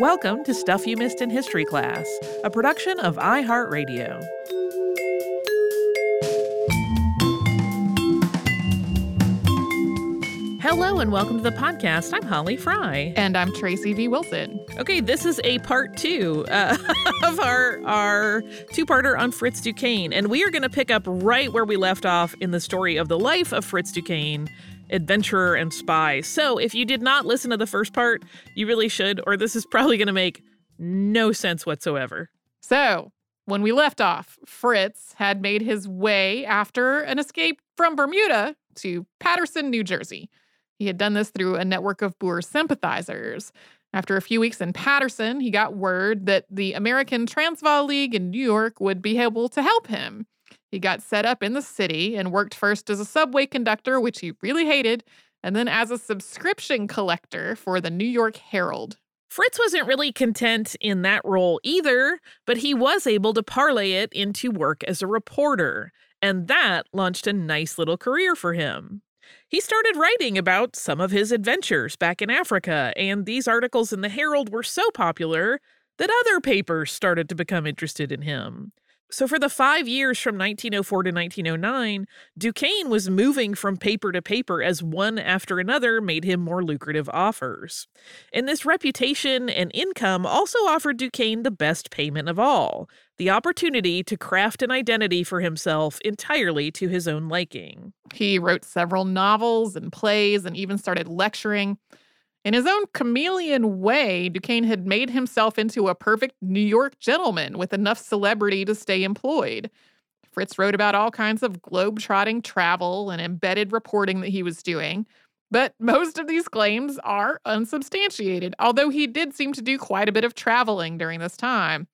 Welcome to Stuff You Missed in History Class, a production of iHeartRadio. Hello and welcome to the podcast. I'm Holly Fry. And I'm Tracy V. Wilson. Okay, this is a part two uh, of our, our two parter on Fritz Duquesne. And we are going to pick up right where we left off in the story of the life of Fritz Duquesne adventurer and spy. So if you did not listen to the first part, you really should, or this is probably going to make no sense whatsoever. So when we left off, Fritz had made his way after an escape from Bermuda to Paterson, New Jersey. He had done this through a network of Boer sympathizers. After a few weeks in Paterson, he got word that the American Transvaal League in New York would be able to help him. He got set up in the city and worked first as a subway conductor, which he really hated, and then as a subscription collector for the New York Herald. Fritz wasn't really content in that role either, but he was able to parlay it into work as a reporter, and that launched a nice little career for him. He started writing about some of his adventures back in Africa, and these articles in the Herald were so popular that other papers started to become interested in him. So, for the five years from 1904 to 1909, Duquesne was moving from paper to paper as one after another made him more lucrative offers. And this reputation and income also offered Duquesne the best payment of all the opportunity to craft an identity for himself entirely to his own liking. He wrote several novels and plays and even started lecturing. In his own chameleon way, Duquesne had made himself into a perfect New York gentleman with enough celebrity to stay employed. Fritz wrote about all kinds of globe-trotting travel and embedded reporting that he was doing, but most of these claims are unsubstantiated, although he did seem to do quite a bit of traveling during this time.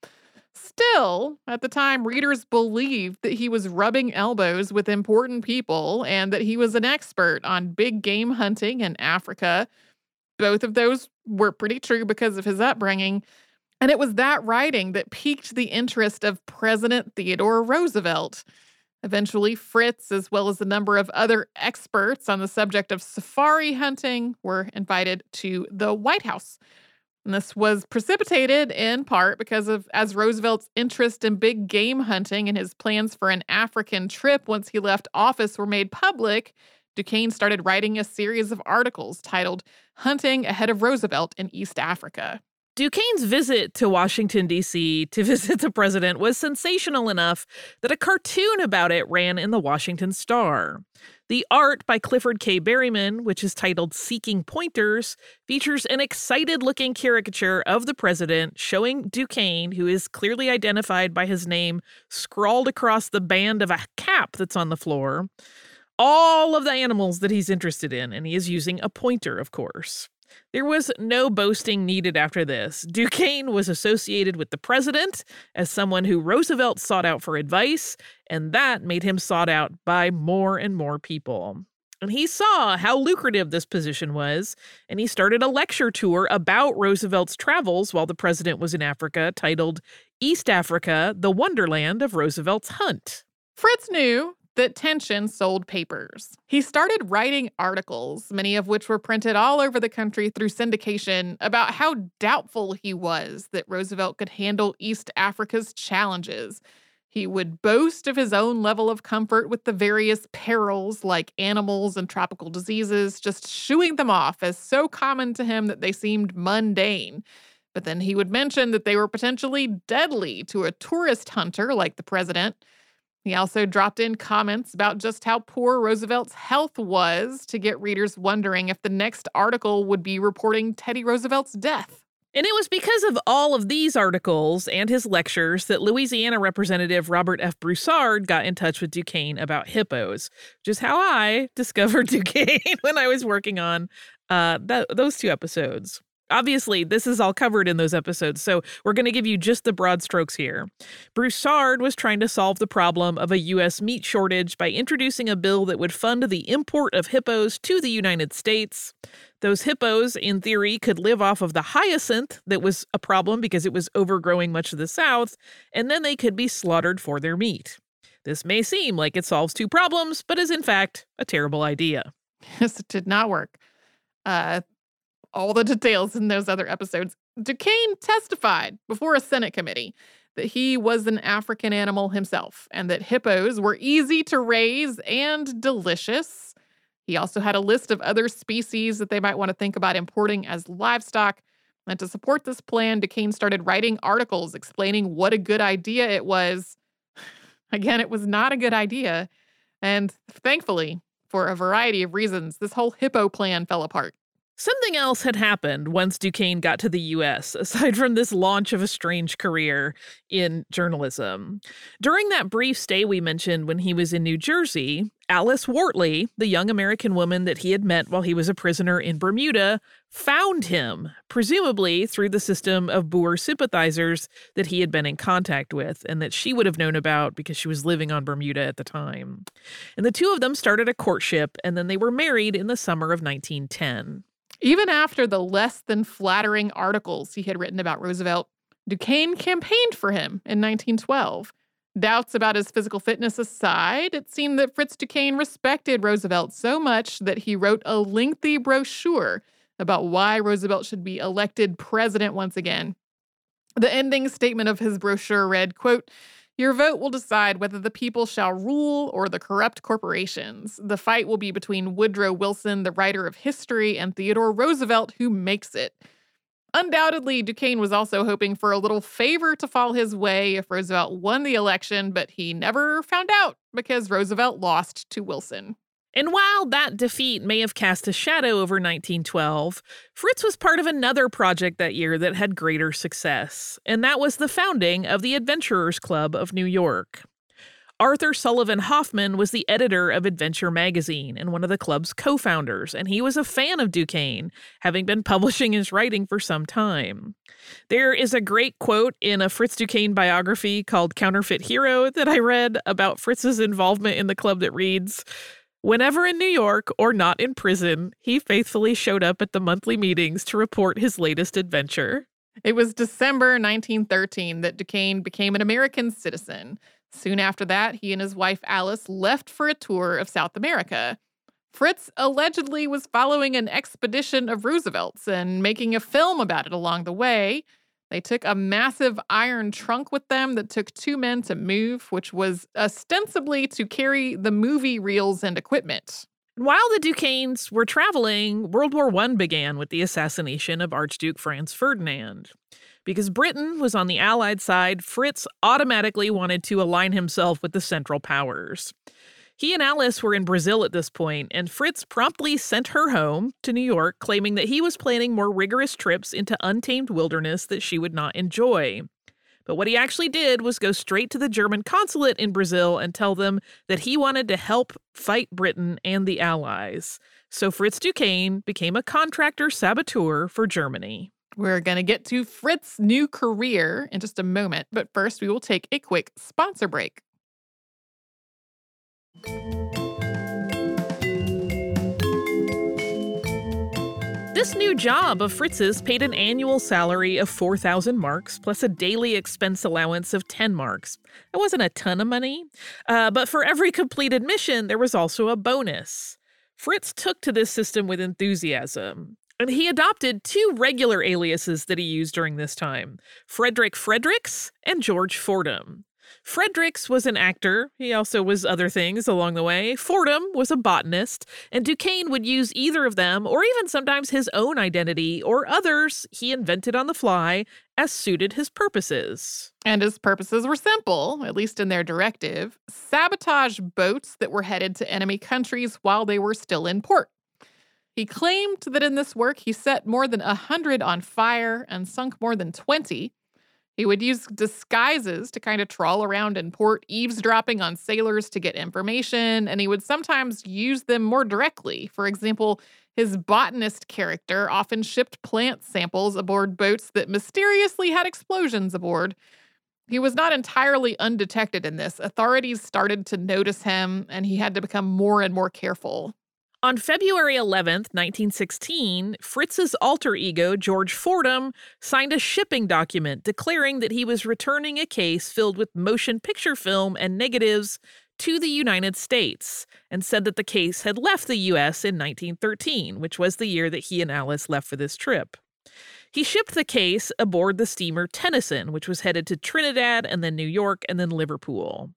Still, at the time, readers believed that he was rubbing elbows with important people and that he was an expert on big game hunting in Africa, both of those were pretty true because of his upbringing. And it was that writing that piqued the interest of President Theodore Roosevelt. Eventually, Fritz, as well as a number of other experts on the subject of safari hunting, were invited to the White House. And this was precipitated in part because of as Roosevelt's interest in big game hunting and his plans for an African trip once he left office were made public. Duquesne started writing a series of articles titled Hunting Ahead of Roosevelt in East Africa. Duquesne's visit to Washington, D.C. to visit the president was sensational enough that a cartoon about it ran in the Washington Star. The art by Clifford K. Berryman, which is titled Seeking Pointers, features an excited looking caricature of the president showing Duquesne, who is clearly identified by his name, scrawled across the band of a cap that's on the floor all of the animals that he's interested in, and he is using a pointer, of course. There was no boasting needed after this. Duquesne was associated with the president as someone who Roosevelt sought out for advice, and that made him sought out by more and more people. And he saw how lucrative this position was, and he started a lecture tour about Roosevelt's travels while the president was in Africa titled East Africa, the Wonderland of Roosevelt's Hunt. Fritz knew that tension sold papers. He started writing articles, many of which were printed all over the country through syndication, about how doubtful he was that Roosevelt could handle East Africa's challenges. He would boast of his own level of comfort with the various perils like animals and tropical diseases, just shooing them off as so common to him that they seemed mundane. But then he would mention that they were potentially deadly to a tourist hunter like the president. He also dropped in comments about just how poor Roosevelt's health was to get readers wondering if the next article would be reporting Teddy Roosevelt's death. And it was because of all of these articles and his lectures that Louisiana Representative Robert F. Broussard got in touch with Duquesne about hippos, which is how I discovered Duquesne when I was working on uh, th- those two episodes. Obviously, this is all covered in those episodes, so we're going to give you just the broad strokes here. Broussard was trying to solve the problem of a U.S. meat shortage by introducing a bill that would fund the import of hippos to the United States. Those hippos, in theory, could live off of the hyacinth that was a problem because it was overgrowing much of the South, and then they could be slaughtered for their meat. This may seem like it solves two problems, but is in fact a terrible idea. Yes, it did not work. Uh, all the details in those other episodes Duquesne testified before a Senate committee that he was an African animal himself and that hippos were easy to raise and delicious. He also had a list of other species that they might want to think about importing as livestock. And to support this plan, Duquesne started writing articles explaining what a good idea it was. Again, it was not a good idea. And thankfully, for a variety of reasons, this whole hippo plan fell apart. Something else had happened once Duquesne got to the US, aside from this launch of a strange career in journalism. During that brief stay we mentioned when he was in New Jersey, Alice Wortley, the young American woman that he had met while he was a prisoner in Bermuda, found him, presumably through the system of Boer sympathizers that he had been in contact with and that she would have known about because she was living on Bermuda at the time. And the two of them started a courtship and then they were married in the summer of 1910. Even after the less than flattering articles he had written about Roosevelt, Duquesne campaigned for him in 1912. Doubts about his physical fitness aside, it seemed that Fritz Duquesne respected Roosevelt so much that he wrote a lengthy brochure about why Roosevelt should be elected president once again. The ending statement of his brochure read, quote, your vote will decide whether the people shall rule or the corrupt corporations. The fight will be between Woodrow Wilson, the writer of history, and Theodore Roosevelt, who makes it. Undoubtedly, Duquesne was also hoping for a little favor to fall his way if Roosevelt won the election, but he never found out because Roosevelt lost to Wilson. And while that defeat may have cast a shadow over 1912, Fritz was part of another project that year that had greater success, and that was the founding of the Adventurers Club of New York. Arthur Sullivant Hoffman was the editor of Adventure magazine and one of the club's co founders, and he was a fan of Duquesne, having been publishing his writing for some time. There is a great quote in a Fritz Duquesne biography called Counterfeit Hero that I read about Fritz's involvement in the club that reads, Whenever in New York or not in prison, he faithfully showed up at the monthly meetings to report his latest adventure. It was December 1913 that Duquesne became an American citizen. Soon after that, he and his wife Alice left for a tour of South America. Fritz allegedly was following an expedition of Roosevelt's and making a film about it along the way. They took a massive iron trunk with them that took two men to move, which was ostensibly to carry the movie reels and equipment. While the Duquesnes were traveling, World War I began with the assassination of Archduke Franz Ferdinand. Because Britain was on the Allied side, Fritz automatically wanted to align himself with the Central Powers. He and Alice were in Brazil at this point, and Fritz promptly sent her home to New York, claiming that he was planning more rigorous trips into untamed wilderness that she would not enjoy. But what he actually did was go straight to the German consulate in Brazil and tell them that he wanted to help fight Britain and the Allies. So Fritz Duquesne became a contractor saboteur for Germany. We're going to get to Fritz's new career in just a moment, but first we will take a quick sponsor break. This new job of Fritz's paid an annual salary of 4,000 marks plus a daily expense allowance of 10 marks. That wasn't a ton of money, uh, but for every completed mission, there was also a bonus. Fritz took to this system with enthusiasm. And he adopted two regular aliases that he used during this time Frederick Fredericks and George Fordham. Fredericks was an actor. He also was other things along the way. Fordham was a botanist, and Duquesne would use either of them, or even sometimes his own identity, or others he invented on the fly as suited his purposes. And his purposes were simple, at least in their directive sabotage boats that were headed to enemy countries while they were still in port. He claimed that in this work he set more than a hundred on fire and sunk more than 20. He would use disguises to kind of trawl around in port, eavesdropping on sailors to get information, and he would sometimes use them more directly. For example, his botanist character often shipped plant samples aboard boats that mysteriously had explosions aboard. He was not entirely undetected in this. Authorities started to notice him, and he had to become more and more careful. On February 11th, 1916, Fritz's alter ego, George Fordham, signed a shipping document declaring that he was returning a case filled with motion picture film and negatives to the United States and said that the case had left the U.S. in 1913, which was the year that he and Alice left for this trip. He shipped the case aboard the steamer Tennyson, which was headed to Trinidad and then New York and then Liverpool.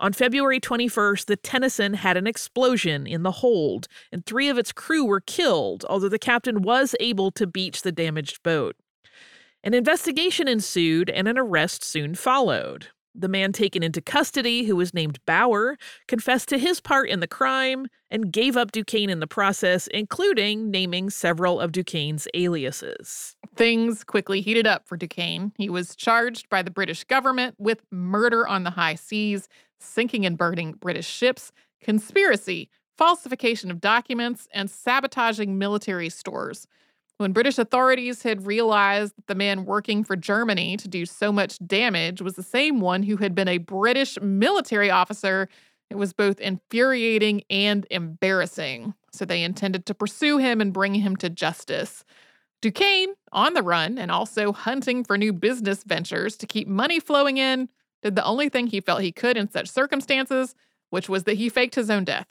On February 21st, the Tennyson had an explosion in the hold, and three of its crew were killed, although the captain was able to beach the damaged boat. An investigation ensued, and an arrest soon followed. The man taken into custody, who was named Bauer, confessed to his part in the crime and gave up Duquesne in the process, including naming several of Duquesne's aliases. Things quickly heated up for Duquesne. He was charged by the British government with murder on the high seas, sinking and burning British ships, conspiracy, falsification of documents, and sabotaging military stores. When British authorities had realized that the man working for Germany to do so much damage was the same one who had been a British military officer, it was both infuriating and embarrassing. So they intended to pursue him and bring him to justice. Duquesne, on the run and also hunting for new business ventures to keep money flowing in, did the only thing he felt he could in such circumstances, which was that he faked his own death.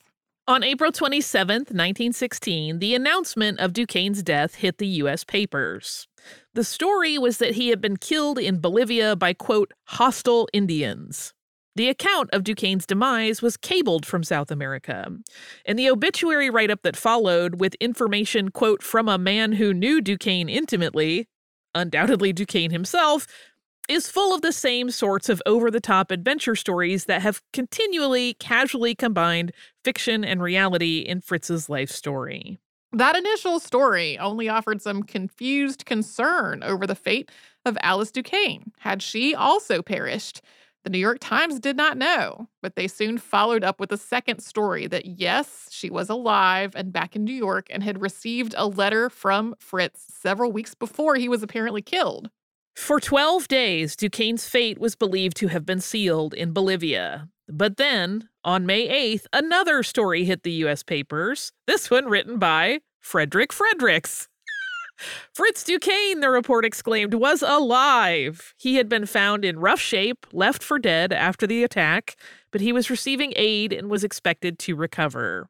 On April 27, 1916, the announcement of Duquesne's death hit the U.S. papers. The story was that he had been killed in Bolivia by, quote, hostile Indians. The account of Duquesne's demise was cabled from South America. And the obituary write up that followed, with information, quote, from a man who knew Duquesne intimately, undoubtedly Duquesne himself, is full of the same sorts of over the top adventure stories that have continually casually combined fiction and reality in Fritz's life story. That initial story only offered some confused concern over the fate of Alice Duquesne. Had she also perished? The New York Times did not know, but they soon followed up with a second story that yes, she was alive and back in New York and had received a letter from Fritz several weeks before he was apparently killed. For 12 days, Duquesne's fate was believed to have been sealed in Bolivia. But then, on May 8th, another story hit the U.S. papers, this one written by Frederick Fredericks. Fritz Duquesne, the report exclaimed, was alive. He had been found in rough shape, left for dead after the attack, but he was receiving aid and was expected to recover.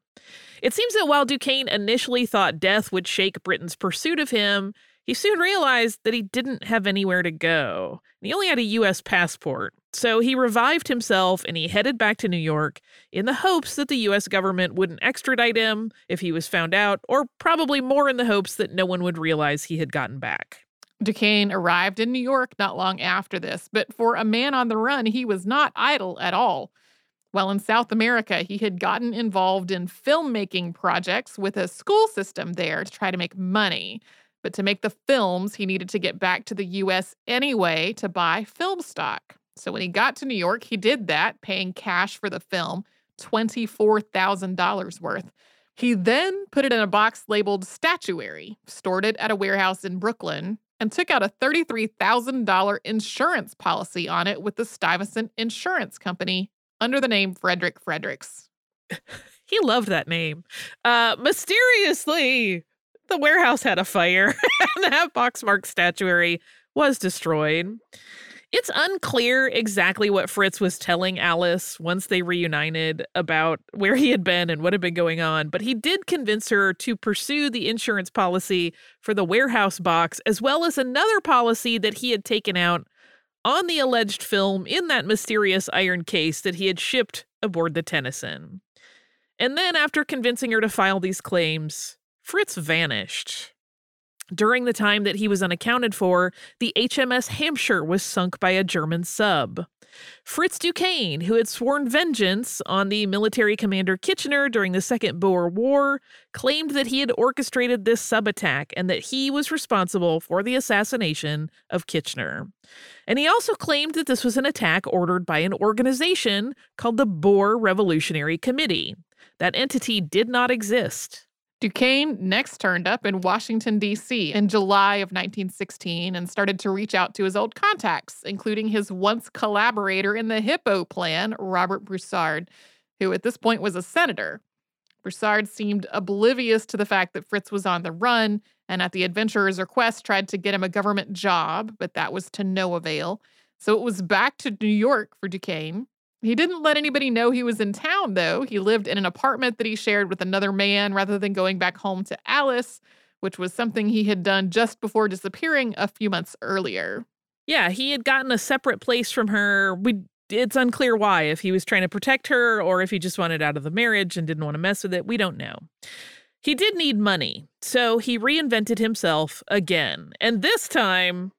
It seems that while Duquesne initially thought death would shake Britain's pursuit of him, he soon realized that he didn't have anywhere to go. He only had a U.S. passport. So he revived himself and he headed back to New York in the hopes that the U.S. government wouldn't extradite him if he was found out, or probably more in the hopes that no one would realize he had gotten back. Duquesne arrived in New York not long after this, but for a man on the run, he was not idle at all. While in South America, he had gotten involved in filmmaking projects with a school system there to try to make money. But to make the films, he needed to get back to the US anyway to buy film stock. So when he got to New York, he did that, paying cash for the film, $24,000 worth. He then put it in a box labeled statuary, stored it at a warehouse in Brooklyn, and took out a $33,000 insurance policy on it with the Stuyvesant Insurance Company under the name Frederick Fredericks. he loved that name. Uh, mysteriously, the warehouse had a fire and that box boxmark statuary was destroyed. It's unclear exactly what Fritz was telling Alice once they reunited about where he had been and what had been going on, but he did convince her to pursue the insurance policy for the warehouse box, as well as another policy that he had taken out on the alleged film in that mysterious iron case that he had shipped aboard the Tennyson. And then, after convincing her to file these claims, Fritz vanished. During the time that he was unaccounted for, the HMS Hampshire was sunk by a German sub. Fritz Duquesne, who had sworn vengeance on the military commander Kitchener during the Second Boer War, claimed that he had orchestrated this sub attack and that he was responsible for the assassination of Kitchener. And he also claimed that this was an attack ordered by an organization called the Boer Revolutionary Committee. That entity did not exist. Duquesne next turned up in Washington, D.C. in July of 1916 and started to reach out to his old contacts, including his once collaborator in the Hippo Plan, Robert Broussard, who at this point was a senator. Broussard seemed oblivious to the fact that Fritz was on the run and at the adventurer's request tried to get him a government job, but that was to no avail. So it was back to New York for Duquesne. He didn't let anybody know he was in town, though. He lived in an apartment that he shared with another man rather than going back home to Alice, which was something he had done just before disappearing a few months earlier. Yeah, he had gotten a separate place from her. We it's unclear why, if he was trying to protect her or if he just wanted out of the marriage and didn't want to mess with it. We don't know. He did need money, so he reinvented himself again. And this time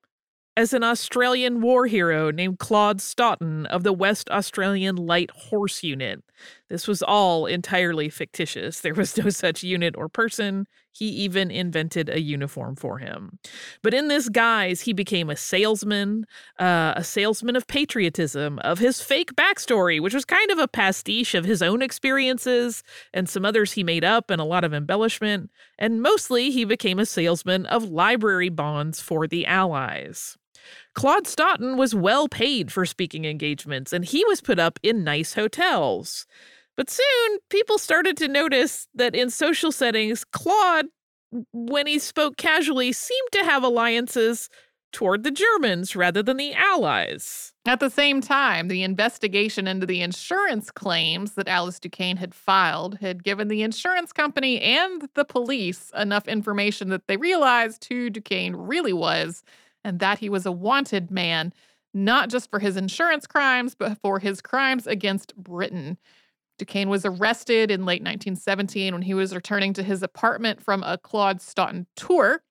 as an Australian war hero named Claude Stoughton of the West Australian Light Horse Unit. This was all entirely fictitious. There was no such unit or person. He even invented a uniform for him. But in this guise, he became a salesman, uh, a salesman of patriotism, of his fake backstory, which was kind of a pastiche of his own experiences and some others he made up and a lot of embellishment. And mostly, he became a salesman of Liberty bonds for the Allies. Claude Stoughton was well paid for speaking engagements, and he was put up in nice hotels. But soon, people started to notice that in social settings, Claude, when he spoke casually, seemed to have alliances toward the Germans rather than the Allies. At the same time, the investigation into the insurance claims that Alice Duquesne had filed had given the insurance company and the police enough information that they realized who Duquesne really was and that he was a wanted man, not just for his insurance crimes, but for his crimes against Britain. Duquesne was arrested in late 1917 when he was returning to his apartment from a Claude Stoughton tour.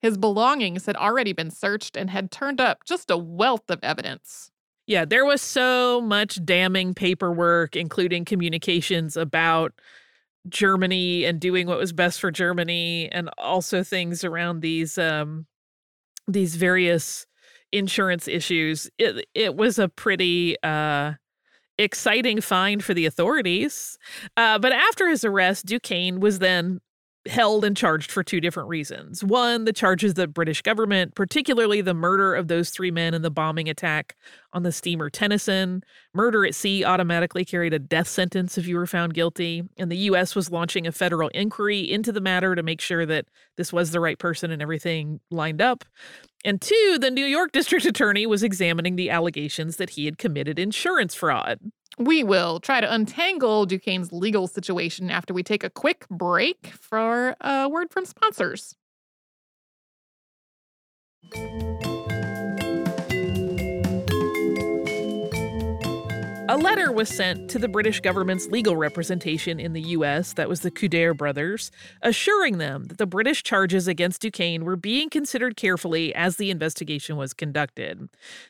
His belongings had already been searched and had turned up just a wealth of evidence. Yeah, there was so much damning paperwork, including communications about Germany and doing what was best for Germany, and also things around these um, these various insurance issues. It it was a pretty uh exciting find for the authorities. Uh, but after his arrest, Duquesne was then held and charged for two different reasons. One, the charges the British government, particularly the murder of those three men in the bombing attack on the steamer Tennyson. Murder at sea automatically carried a death sentence if you were found guilty, and the U.S. was launching a federal inquiry into the matter to make sure that this was the right person and everything lined up. And two, the New York district attorney was examining the allegations that he had committed insurance fraud. We will try to untangle Duquesne's legal situation after we take a quick break for a word from sponsors. A letter was sent to the British government's legal representation in the U.S., that was the Coudert brothers, assuring them that the British charges against Duquesne were being considered carefully as the investigation was conducted.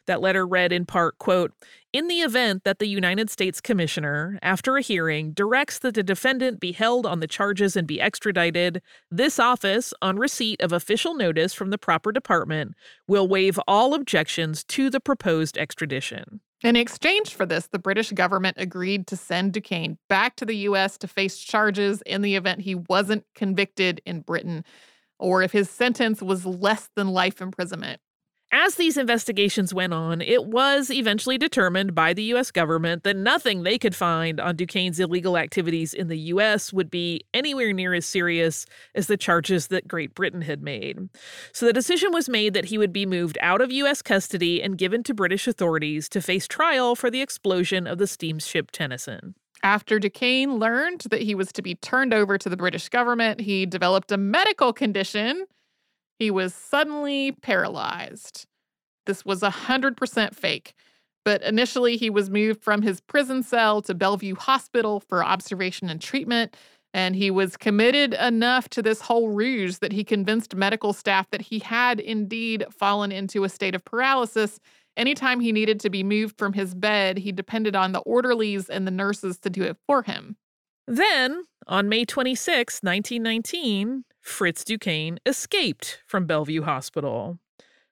That letter read in part, quote, in the event that the United States Commissioner, after a hearing, directs that the defendant be held on the charges and be extradited, this office, on receipt of official notice from the proper department, will waive all objections to the proposed extradition. In exchange for this, the British government agreed to send Duquesne back to the U.S. to face charges in the event he wasn't convicted in Britain or if his sentence was less than life imprisonment. As these investigations went on, it was eventually determined by the U.S. government that nothing they could find on Duquesne's illegal activities in the U.S. would be anywhere near as serious as the charges that Great Britain had made. So the decision was made that he would be moved out of U.S. custody and given to British authorities to face trial for the explosion of the steamship Tennyson. After Duquesne learned that he was to be turned over to the British government, he developed a medical condition he was suddenly paralyzed. This was 100% fake. But initially, he was moved from his prison cell to Bellevue Hospital for observation and treatment. And he was committed enough to this whole ruse that he convinced medical staff that he had indeed fallen into a state of paralysis. Anytime he needed to be moved from his bed, he depended on the orderlies and the nurses to do it for him. Then, on May 26, 1919, Fritz Duquesne escaped from Bellevue Hospital.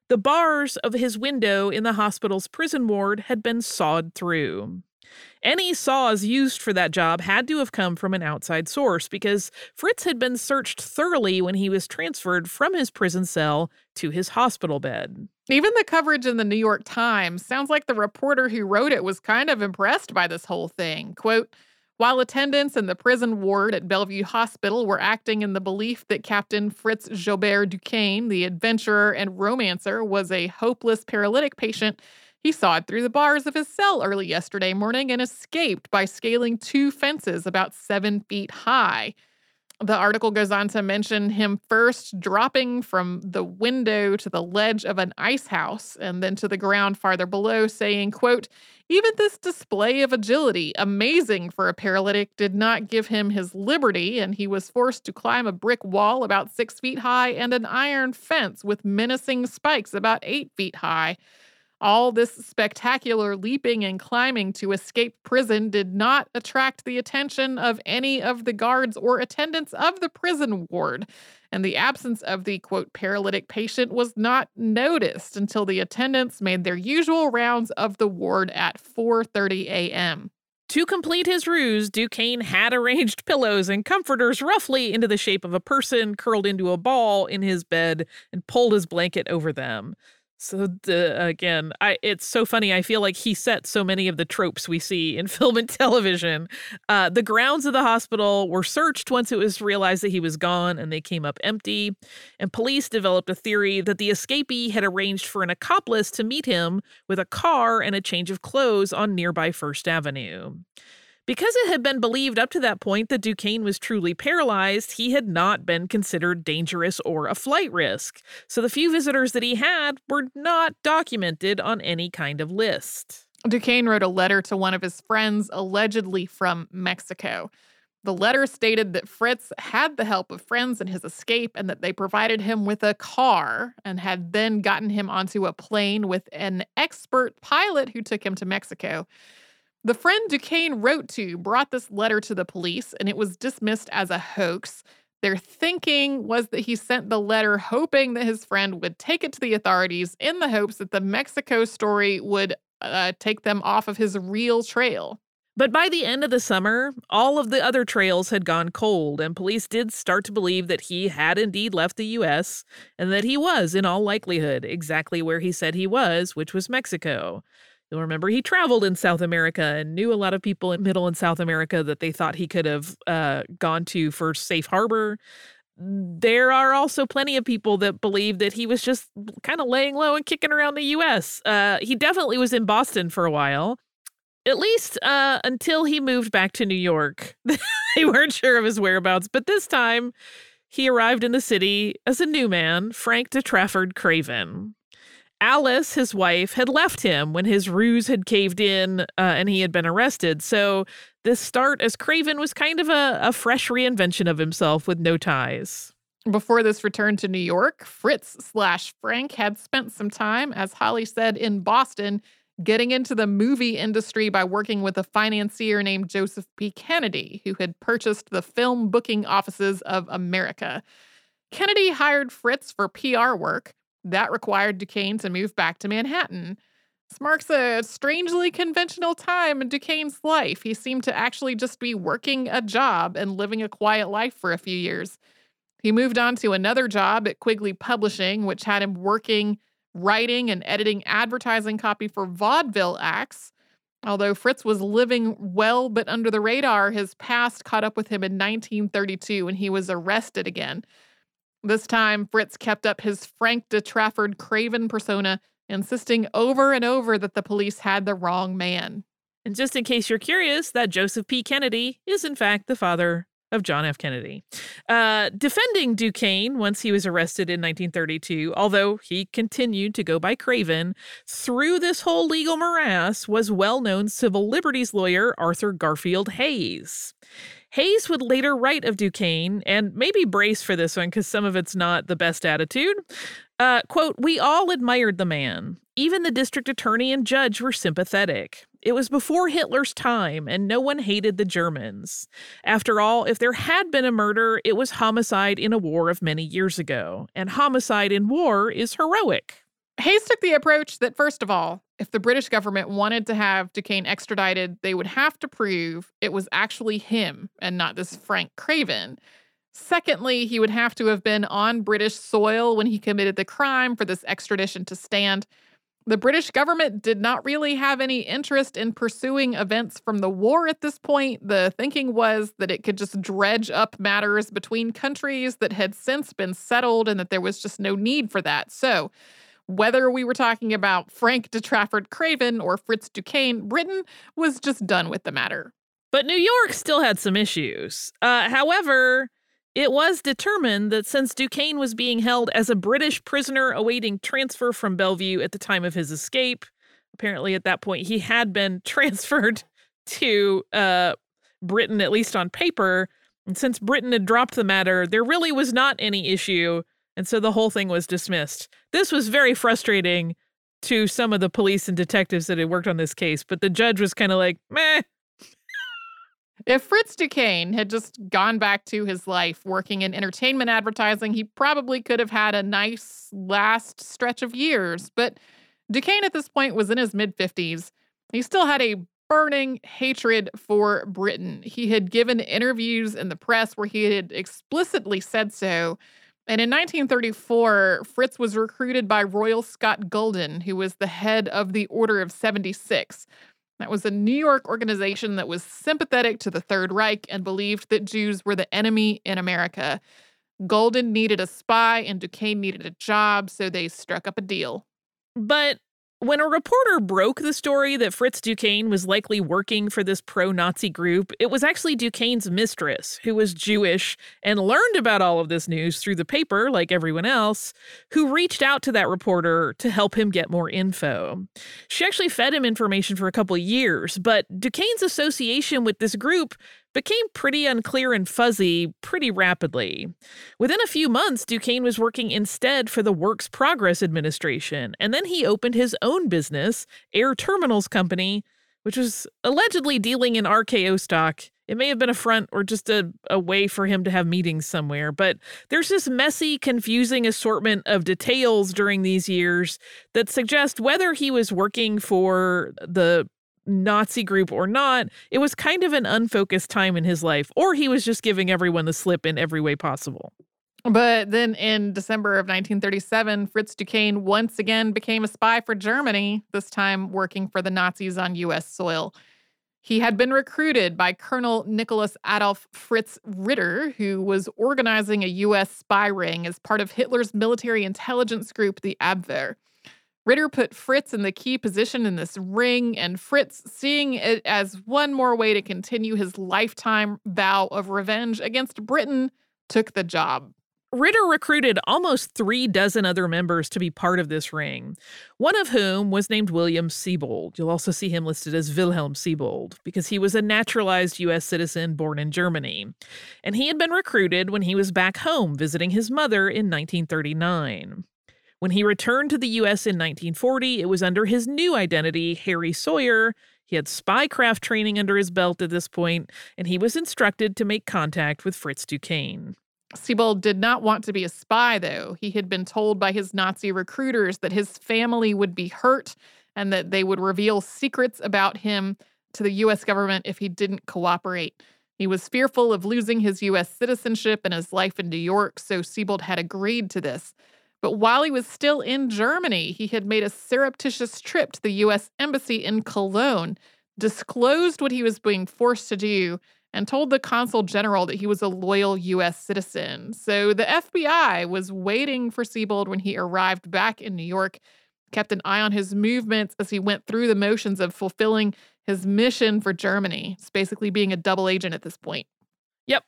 The bars of his window in the hospital's prison ward had been sawed through. Any saws used for that job had to have come from an outside source because Fritz had been searched thoroughly when he was transferred from his prison cell to his hospital bed. Even the coverage in the New York Times sounds like the reporter who wrote it was kind of impressed by this whole thing. Quote, while attendants in the prison ward at Bellevue Hospital were acting in the belief that Captain Fritz Joubert Duquesne, the adventurer and romancer, was a hopeless paralytic patient, he sawed through the bars of his cell early yesterday morning and escaped by scaling two fences about seven feet high. The article goes on to mention him first dropping from the window to the ledge of an ice house and then to the ground farther below, saying, quote, even this display of agility, amazing for a paralytic, did not give him his liberty, and he was forced to climb a brick wall about six feet high and an iron fence with menacing spikes about eight feet high. All this spectacular leaping and climbing to escape prison did not attract the attention of any of the guards or attendants of the prison ward, and the absence of the quote paralytic patient was not noticed until the attendants made their usual rounds of the ward at 4:30 a.m. To complete his ruse, Duquesne had arranged pillows and comforters roughly into the shape of a person curled into a ball in his bed and pulled his blanket over them. So the, again, I it's so funny. I feel like he set so many of the tropes we see in film and television. Uh, the grounds of the hospital were searched once it was realized that he was gone, and they came up empty. And police developed a theory that the escapee had arranged for an accomplice to meet him with a car and a change of clothes on nearby First Avenue. Because it had been believed up to that point that Duquesne was truly paralyzed, he had not been considered dangerous or a flight risk. So the few visitors that he had were not documented on any kind of list. Duquesne wrote a letter to one of his friends, allegedly from Mexico. The letter stated that Fritz had the help of friends in his escape and that they provided him with a car and had then gotten him onto a plane with an expert pilot who took him to Mexico. The friend Duquesne wrote to brought this letter to the police, and it was dismissed as a hoax. Their thinking was that he sent the letter hoping that his friend would take it to the authorities in the hopes that the Mexico story would uh, take them off of his real trail. But by the end of the summer, all of the other trails had gone cold, and police did start to believe that he had indeed left the U.S. and that he was, in all likelihood, exactly where he said he was, which was Mexico. You'll remember he traveled in South America and knew a lot of people in Middle and South America that they thought he could have uh, gone to for safe harbor. There are also plenty of people that believe that he was just kind of laying low and kicking around the U.S. Uh, he definitely was in Boston for a while, at least uh, until he moved back to New York. they weren't sure of his whereabouts, but this time he arrived in the city as a new man, Frank de Trafford Craven. Alice, his wife, had left him when his ruse had caved in uh, and he had been arrested. So this start as Craven was kind of a, a fresh reinvention of himself with no ties. Before this return to New York, Fritz slash Frank had spent some time, as Holly said, in Boston, getting into the movie industry by working with a financier named Joseph P. Kennedy, who had purchased the film booking offices of America. Kennedy hired Fritz for PR work, that required Duquesne to move back to Manhattan. This marks a strangely conventional time in Duquesne's life. He seemed to actually just be working a job and living a quiet life for a few years. He moved on to another job at Quigley Publishing, which had him working, writing, and editing advertising copy for vaudeville acts. Although Fritz was living well but under the radar, his past caught up with him in 1932 when he was arrested again. This time, Fritz kept up his Frank de Trafford Craven persona, insisting over and over that the police had the wrong man. And just in case you're curious, that Joseph P. Kennedy is in fact the father of John F. Kennedy. Uh, defending Duquesne once he was arrested in 1932, although he continued to go by Craven, through this whole legal morass was well known civil liberties lawyer Arthur Garfield Hays. Hays would later write of Duquesne, and maybe brace for this one because some of it's not the best attitude. Uh, quote, We all admired the man. Even the district attorney and judge were sympathetic. It was before Hitler's time, and no one hated the Germans. After all, if there had been a murder, it was homicide in a war of many years ago, and homicide in war is heroic. Hays took the approach that, first of all, if the British government wanted to have Duquesne extradited, they would have to prove it was actually him and not this Frank Craven. Secondly, he would have to have been on British soil when he committed the crime for this extradition to stand. The British government did not really have any interest in pursuing events from the war at this point. The thinking was that it could just dredge up matters between countries that had since been settled and that there was just no need for that. So, whether we were talking about Frank de Trafford Craven or Fritz Duquesne, Britain was just done with the matter. But New York still had some issues. Uh, however, It was determined that since Duquesne was being held as a British prisoner awaiting transfer from Bellevue at the time of his escape, apparently at that point he had been transferred to uh, Britain, at least on paper. And since Britain had dropped the matter, there really was not any issue. And so the whole thing was dismissed. This was very frustrating to some of the police and detectives that had worked on this case, but the judge was kind of like, meh. If Fritz Duquesne had just gone back to his life working in entertainment advertising, he probably could have had a nice last stretch of years. But Duquesne at this point was in his mid 50s. He still had a burning hatred for Britain. He had given interviews in the press where he had explicitly said so. And in 1934, Fritz was recruited by Royal Scott Gulden, who was the head of the Order of 76. That was a New York organization that was sympathetic to the Third Reich and believed that Jews were the enemy in America. Gulden needed a spy and Duquesne needed a job, so they struck up a deal. But when a reporter broke the story that Fritz Duquesne was likely working for this pro Nazi group, it was actually Duquesne's mistress, who was Jewish and learned about all of this news through the paper, like everyone else, who reached out to that reporter to help him get more info. She actually fed him information for a couple years, but Duquesne's association with this group became pretty unclear and fuzzy pretty rapidly. Within a few months, Duquesne was working instead for the Works Progress Administration, and then he opened his own business, Air Terminals Company, which was allegedly dealing in RKO stock. It may have been a front or just a, a way for him to have meetings somewhere, but there's this messy, confusing assortment of details during these years that suggest whether he was working for the Nazi group or not, it was kind of an unfocused time in his life, or he was just giving everyone the slip in every way possible. But then in December of 1937, Fritz Duquesne once again became a spy for Germany, this time working for the Nazis on U.S. soil. He had been recruited by Colonel Nicholas Adolf Fritz Ritter, who was organizing a U.S. spy ring as part of Hitler's military intelligence group, the Abwehr. Ritter put Fritz in the key position in this ring, and Fritz, seeing it as one more way to continue his lifetime vow of revenge against Britain, took the job. Ritter recruited almost three dozen other members to be part of this ring, one of whom was named William Sebold. You'll also see him listed as Wilhelm Sebold because he was a naturalized U.S. citizen born in Germany. And he had been recruited when he was back home visiting his mother in 1939. When he returned to the U.S. in 1940, it was under his new identity, Harry Sawyer. He had spycraft training under his belt at this point, and he was instructed to make contact with Fritz Duquesne. Sebold did not want to be a spy, though. He had been told by his Nazi recruiters that his family would be hurt and that they would reveal secrets about him to the U.S. government if he didn't cooperate. He was fearful of losing his U.S. citizenship and his life in New York, so Sebold had agreed to this. But while he was still in Germany, he had made a surreptitious trip to the US Embassy in Cologne, disclosed what he was being forced to do, and told the consul general that he was a loyal US citizen. So the FBI was waiting for Sebold when he arrived back in New York, kept an eye on his movements as he went through the motions of fulfilling his mission for Germany. It's basically being a double agent at this point. Yep.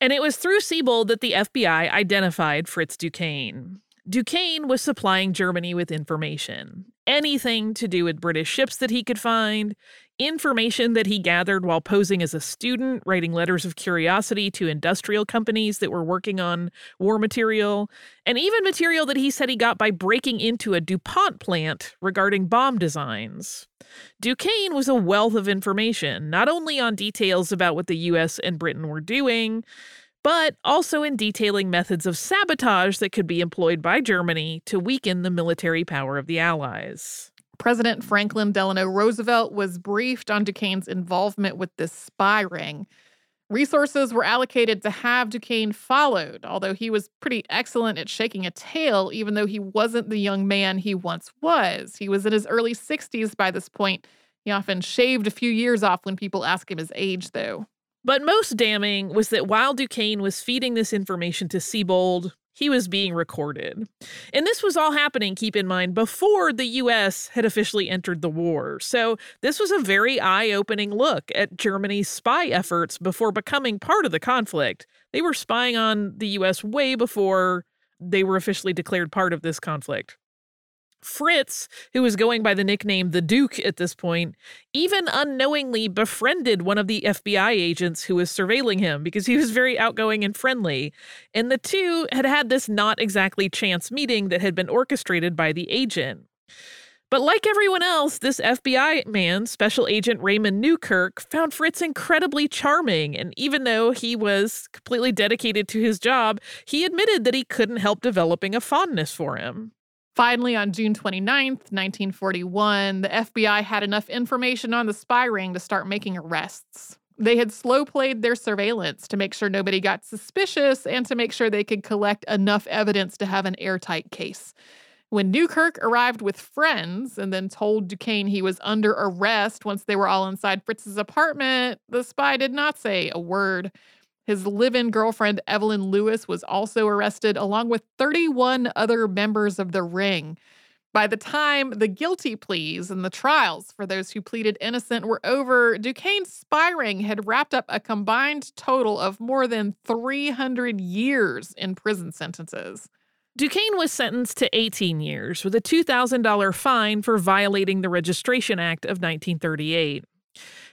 And it was through Sebold that the FBI identified Fritz Duquesne. Duquesne was supplying Germany with information, anything to do with British ships that he could find, information that he gathered while posing as a student, writing letters of curiosity to industrial companies that were working on war material, and even material that he said he got by breaking into a DuPont plant regarding bomb designs. Duquesne was a wealth of information, not only on details about what the US and Britain were doing, but also in detailing methods of sabotage that could be employed by Germany to weaken the military power of the Allies. President Franklin Delano Roosevelt was briefed on Duquesne's involvement with this spy ring. Resources were allocated to have Duquesne followed, although he was pretty excellent at shaking a tail, even though he wasn't the young man he once was. He was in his early 60s by this point. He often shaved a few years off when people asked him his age, though. But most damning was that while Duquesne was feeding this information to Sebold, he was being recorded. And this was all happening, keep in mind, before the US had officially entered the war. So this was a very eye opening look at Germany's spy efforts before becoming part of the conflict. They were spying on the US way before they were officially declared part of this conflict. Fritz, who was going by the nickname the Duke at this point, even unknowingly befriended one of the FBI agents who was surveilling him because he was very outgoing and friendly. And the two had had this not exactly chance meeting that had been orchestrated by the agent. But like everyone else, this FBI man, Special Agent Raymond Newkirk, found Fritz incredibly charming. And even though he was completely dedicated to his job, he admitted that he couldn't help developing a fondness for him. Finally, on June 29th, 1941, the FBI had enough information on the spy ring to start making arrests. They had slow played their surveillance to make sure nobody got suspicious and to make sure they could collect enough evidence to have an airtight case. When Newkirk arrived with friends and then told Duquesne he was under arrest once they were all inside Fritz's apartment, the spy did not say a word. His live in girlfriend, Evelyn Lewis, was also arrested, along with 31 other members of the ring. By the time the guilty pleas and the trials for those who pleaded innocent were over, Duquesne's spy ring had wrapped up a combined total of more than 300 years in prison sentences. Duquesne was sentenced to 18 years with a $2,000 fine for violating the Registration Act of 1938.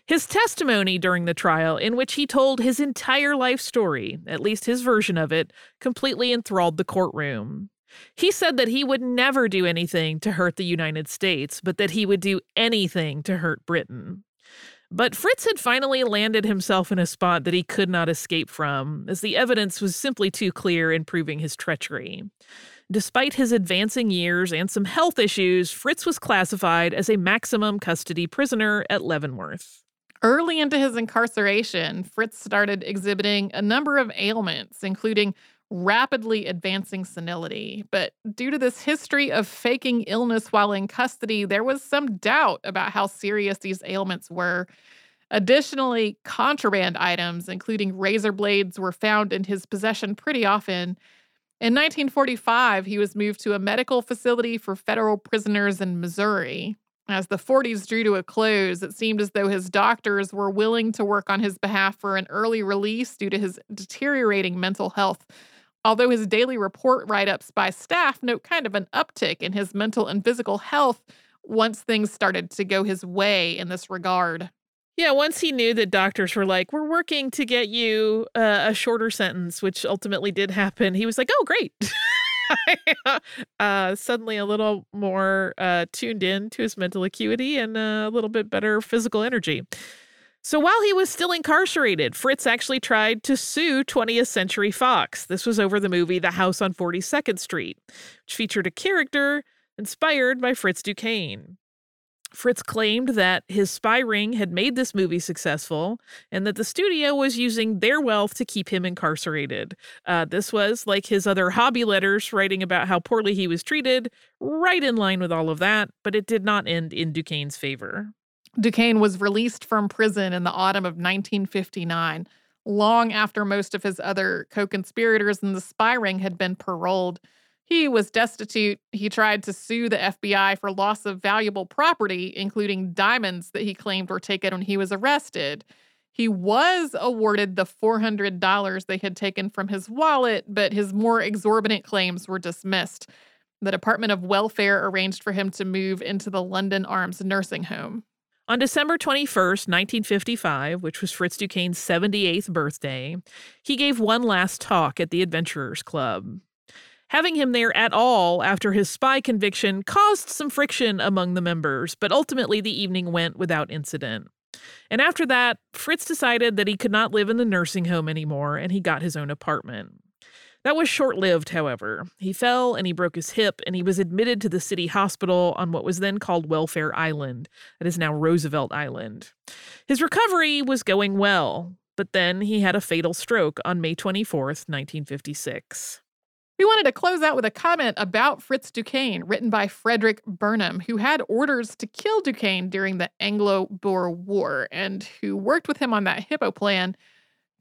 His testimony during the trial, in which he told his entire life story, at least his version of it, completely enthralled the courtroom. He said that he would never do anything to hurt the United States, but that he would do anything to hurt Britain. But Fritz had finally landed himself in a spot that he could not escape from, as the evidence was simply too clear in proving his treachery. Despite his advancing years and some health issues, Fritz was classified as a maximum custody prisoner at Leavenworth. Early into his incarceration, Fritz started exhibiting a number of ailments, including rapidly advancing senility. But due to this history of faking illness while in custody, there was some doubt about how serious these ailments were. Additionally, contraband items, including razor blades, were found in his possession pretty often. In 1945, he was moved to a medical facility for federal prisoners in Missouri. As the 40s drew to a close, it seemed as though his doctors were willing to work on his behalf for an early release due to his deteriorating mental health. Although his daily report write ups by staff note kind of an uptick in his mental and physical health once things started to go his way in this regard. Yeah, once he knew that doctors were like, we're working to get you uh, a shorter sentence, which ultimately did happen, he was like, oh, great. uh, suddenly a little more uh, tuned in to his mental acuity and a little bit better physical energy. So while he was still incarcerated, Fritz actually tried to sue 20th Century Fox. This was over the movie The House on 42nd Street, which featured a character inspired by Fritz Duquesne. Fritz claimed that his spy ring had made this movie successful and that the studio was using their wealth to keep him incarcerated. Uh, this was, like his other hobby letters writing about how poorly he was treated, right in line with all of that, but it did not end in Duquesne's favor. Duquesne was released from prison in the autumn of 1959, long after most of his other co conspirators in the spy ring had been paroled. He was destitute. He tried to sue the FBI for loss of valuable property, including diamonds that he claimed were taken when he was arrested. He was awarded the $400 they had taken from his wallet, but his more exorbitant claims were dismissed. The Department of Welfare arranged for him to move into the London Arms nursing home. On December 21st, 1955, which was Fritz Duquesne's 78th birthday, he gave one last talk at the Adventurers Club. Having him there at all after his spy conviction caused some friction among the members, but ultimately the evening went without incident. And after that, Fritz decided that he could not live in the nursing home anymore and he got his own apartment. That was short lived, however. He fell and he broke his hip, and he was admitted to the city hospital on what was then called Welfare Island. That is now Roosevelt Island. His recovery was going well, but then he had a fatal stroke on May 24th, 1956. We wanted to close out with a comment about Fritz Duquesne, written by Frederick Burnham, who had orders to kill Duquesne during the Anglo Boer War and who worked with him on that Hippo plan.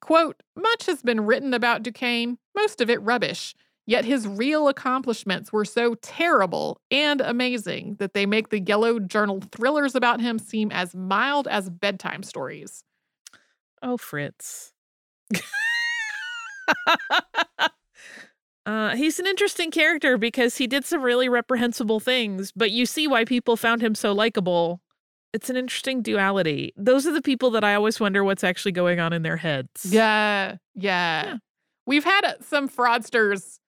Quote, much has been written about Duquesne, most of it rubbish. Yet his real accomplishments were so terrible and amazing that they make the Yellow Journal thrillers about him seem as mild as bedtime stories. Oh, Fritz. uh, he's an interesting character because he did some really reprehensible things, but you see why people found him so likable. It's an interesting duality. Those are the people that I always wonder what's actually going on in their heads. Yeah, yeah. Yeah. We've had uh, some fraudsters.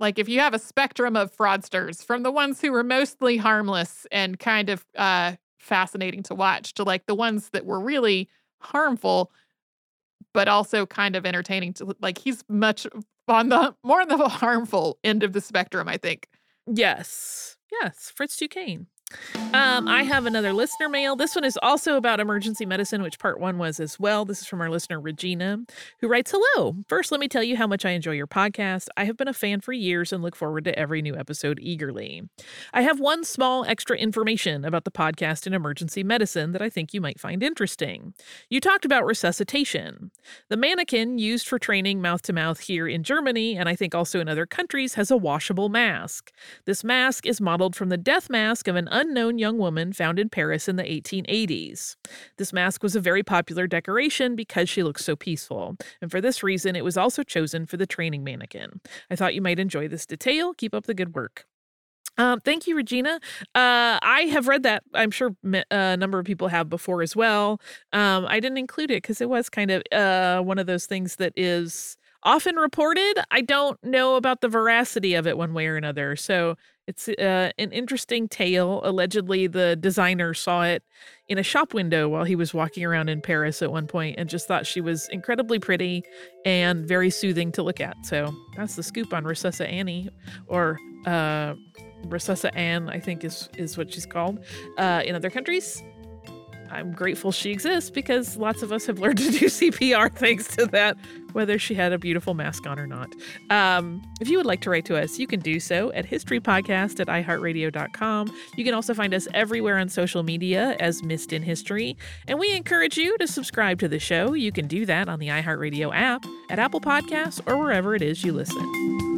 Like, if you have a spectrum of fraudsters, from the ones who were mostly harmless and kind of uh, fascinating to watch, to like the ones that were really harmful, but also kind of entertaining to like, he's much on the more on the harmful end of the spectrum, I think. Yes. Yes. Fritz Duquesne. Um, I have another listener mail. This one is also about emergency medicine, which part one was as well. This is from our listener, Regina, who writes Hello. First, let me tell you how much I enjoy your podcast. I have been a fan for years and look forward to every new episode eagerly. I have one small extra information about the podcast in emergency medicine that I think you might find interesting. You talked about resuscitation. The mannequin used for training mouth to mouth here in Germany, and I think also in other countries, has a washable mask. This mask is modeled from the death mask of an unknown young woman found in Paris in the 1880s. This mask was a very popular decoration because she looked so peaceful, and for this reason, it was also chosen for the training mannequin. I thought you might enjoy this detail. Keep up the good work. Um, thank you, Regina. Uh, I have read that. I'm sure me- a number of people have before as well. Um, I didn't include it because it was kind of uh, one of those things that is often reported. I don't know about the veracity of it one way or another. So it's uh, an interesting tale. Allegedly, the designer saw it in a shop window while he was walking around in Paris at one point and just thought she was incredibly pretty and very soothing to look at. So that's the scoop on Resusci Annie, or uh, Resusci Anne, I think is is what she's called uh, in other countries. I'm grateful she exists because lots of us have learned to do CPR thanks to that, whether she had a beautiful mask on or not. Um, if you would like to write to us, you can do so at historypodcast at iheartradio.com. You can also find us everywhere on social media as Missed in History. And we encourage you to subscribe to the show. You can do that on the iHeartRadio app, at Apple Podcasts, or wherever it is you listen.